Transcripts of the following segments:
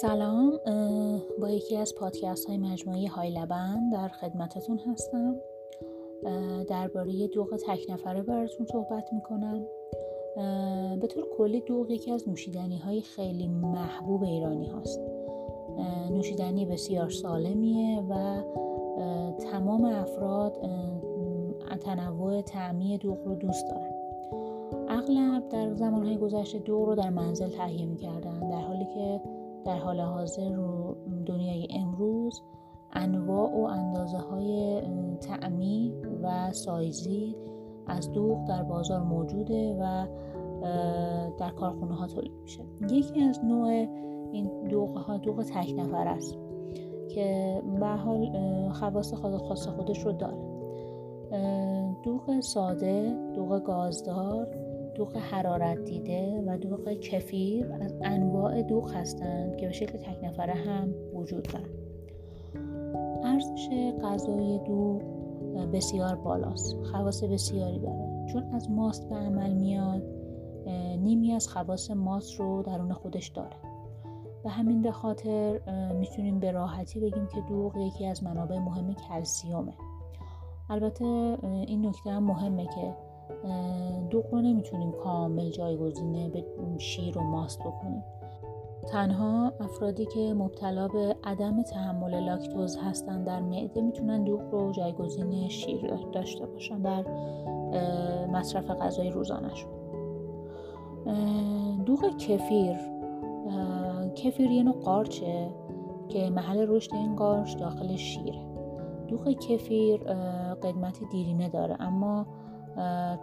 سلام با یکی از پادکست های مجموعه های لبن در خدمتتون هستم. درباره دوغ تک نفره براتون صحبت می‌کنم. به طور کلی دوغ یکی از نوشیدنی های خیلی محبوب ایرانی هاست. نوشیدنی بسیار سالمیه و تمام افراد تنوع تعمی دوغ رو دوست دارن. اغلب در زمانهای گذشته دوغ رو در منزل تهیه می‌کردن در حالی که در حال حاضر رو دنیای امروز انواع و اندازه های تعمی و سایزی از دوغ در بازار موجوده و در کارخونه ها تولید میشه. یکی از نوع این دوغ ها دوغ تک نفر است که به حال خواص خاص خودش رو داره. دوغ ساده دوغ گازدار دوغ حرارت دیده و دوغ کفیر از انواع دوغ هستند که به شکل تک نفره هم وجود دارند. ارزش غذای دوغ بسیار بالاست خواص بسیاری داره چون از ماست به عمل میاد نیمی از خواص ماست رو درون خودش داره. و همین به خاطر می‌تونیم به راحتی بگیم که دوغ یکی از منابع مهم کلسیومه. البته این نکته هم مهمه که دوغ رو نمی‌تونیم کامل جایگزین به شیر و ماست بکنیم. تنها افرادی که مبتلا به عدم تحمل لاکتوز هستن در معده می‌تونن دوغ رو جایگزین شیر داشته باشن در مصرف غذای روزانهشون. دوغ کفیر کفیر یه نوع قارچه که محل رشد این قارچ داخل شیره. دوغ کفیر قدمت دیرینه داره اما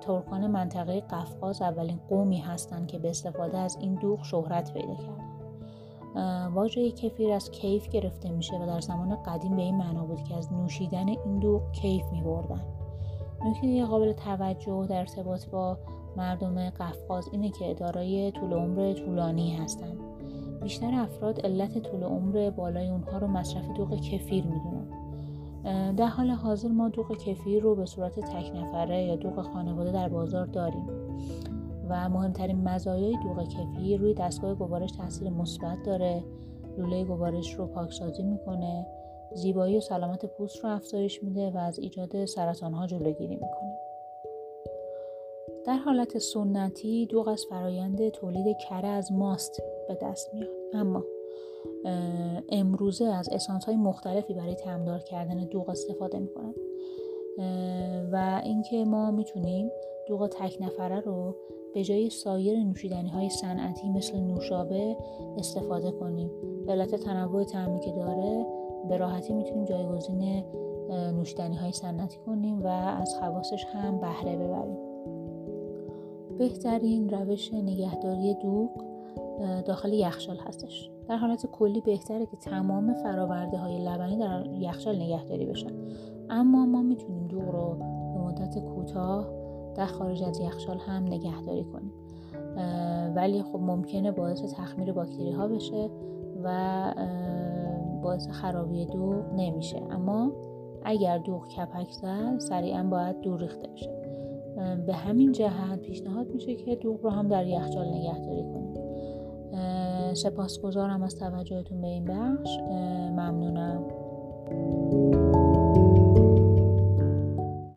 ترکان منطقه قفقاز اولین قومی هستند که به استفاده از این دوغ شهرت پیدا کردن واژه کفیر از کیف گرفته میشه و در زمان قدیم به این معنا بود که از نوشیدن این دوغ کیف می بردن نکته قابل توجه در ارتباط با مردم قفقاز اینه که دارای طول عمر طولانی هستند. بیشتر افراد علت طول عمر بالای اونها رو مصرف دوغ کفیر می‌دونن. در حال حاضر ما دوغ کفیر رو به صورت تک نفره یا دوغ خانواده در بازار داریم و مهمترین مزایای دوغ کفیر روی دستگاه گوارش تاثیر مثبت داره. لوله گوارش رو پاکسازی می‌کنه زیبایی و سلامت پوست رو افزایش میده و از ایجاد سرطان ها جلوگیری می‌کنه. در حالت سنتی دوغ از فرایند تولید کره از ماست به دست میاد. اما امروزه از اسانس های مختلفی برای تمدار کردن دوغ استفاده می‌کنن. و اینکه ما می‌تونیم دوغ تک نفره رو به جای سایر نوشیدنی های صنعتی مثل نوشابه استفاده کنیم. به علت تنوع تعمی که داره به راحتی می‌تونیم جایگزین نوشیدنی های صنعتی کنیم و از خواصش هم بهره ببریم. بهترین روش نگهداری دوغ داخل یخچال هستش. در حالت کلی بهتره که تمام فراورده های لبنی در یخچال نگهداری بشن. اما ما می‌تونیم دوغ رو به مدت کوتاه در خارج از یخچال هم نگهداری کنیم. ولی خب ممکنه باعث تخمیر باکتری ها بشه و باعث خرابی دوغ نمیشه. اما اگر دوغ کپک زد سریعا باید دور ریخته بشه. به همین جهت پیشنهاد میشه که دوغ رو هم در یخچال نگهداری کنیم. سپاسگزارم از توجهتون به این بخش. ممنونم.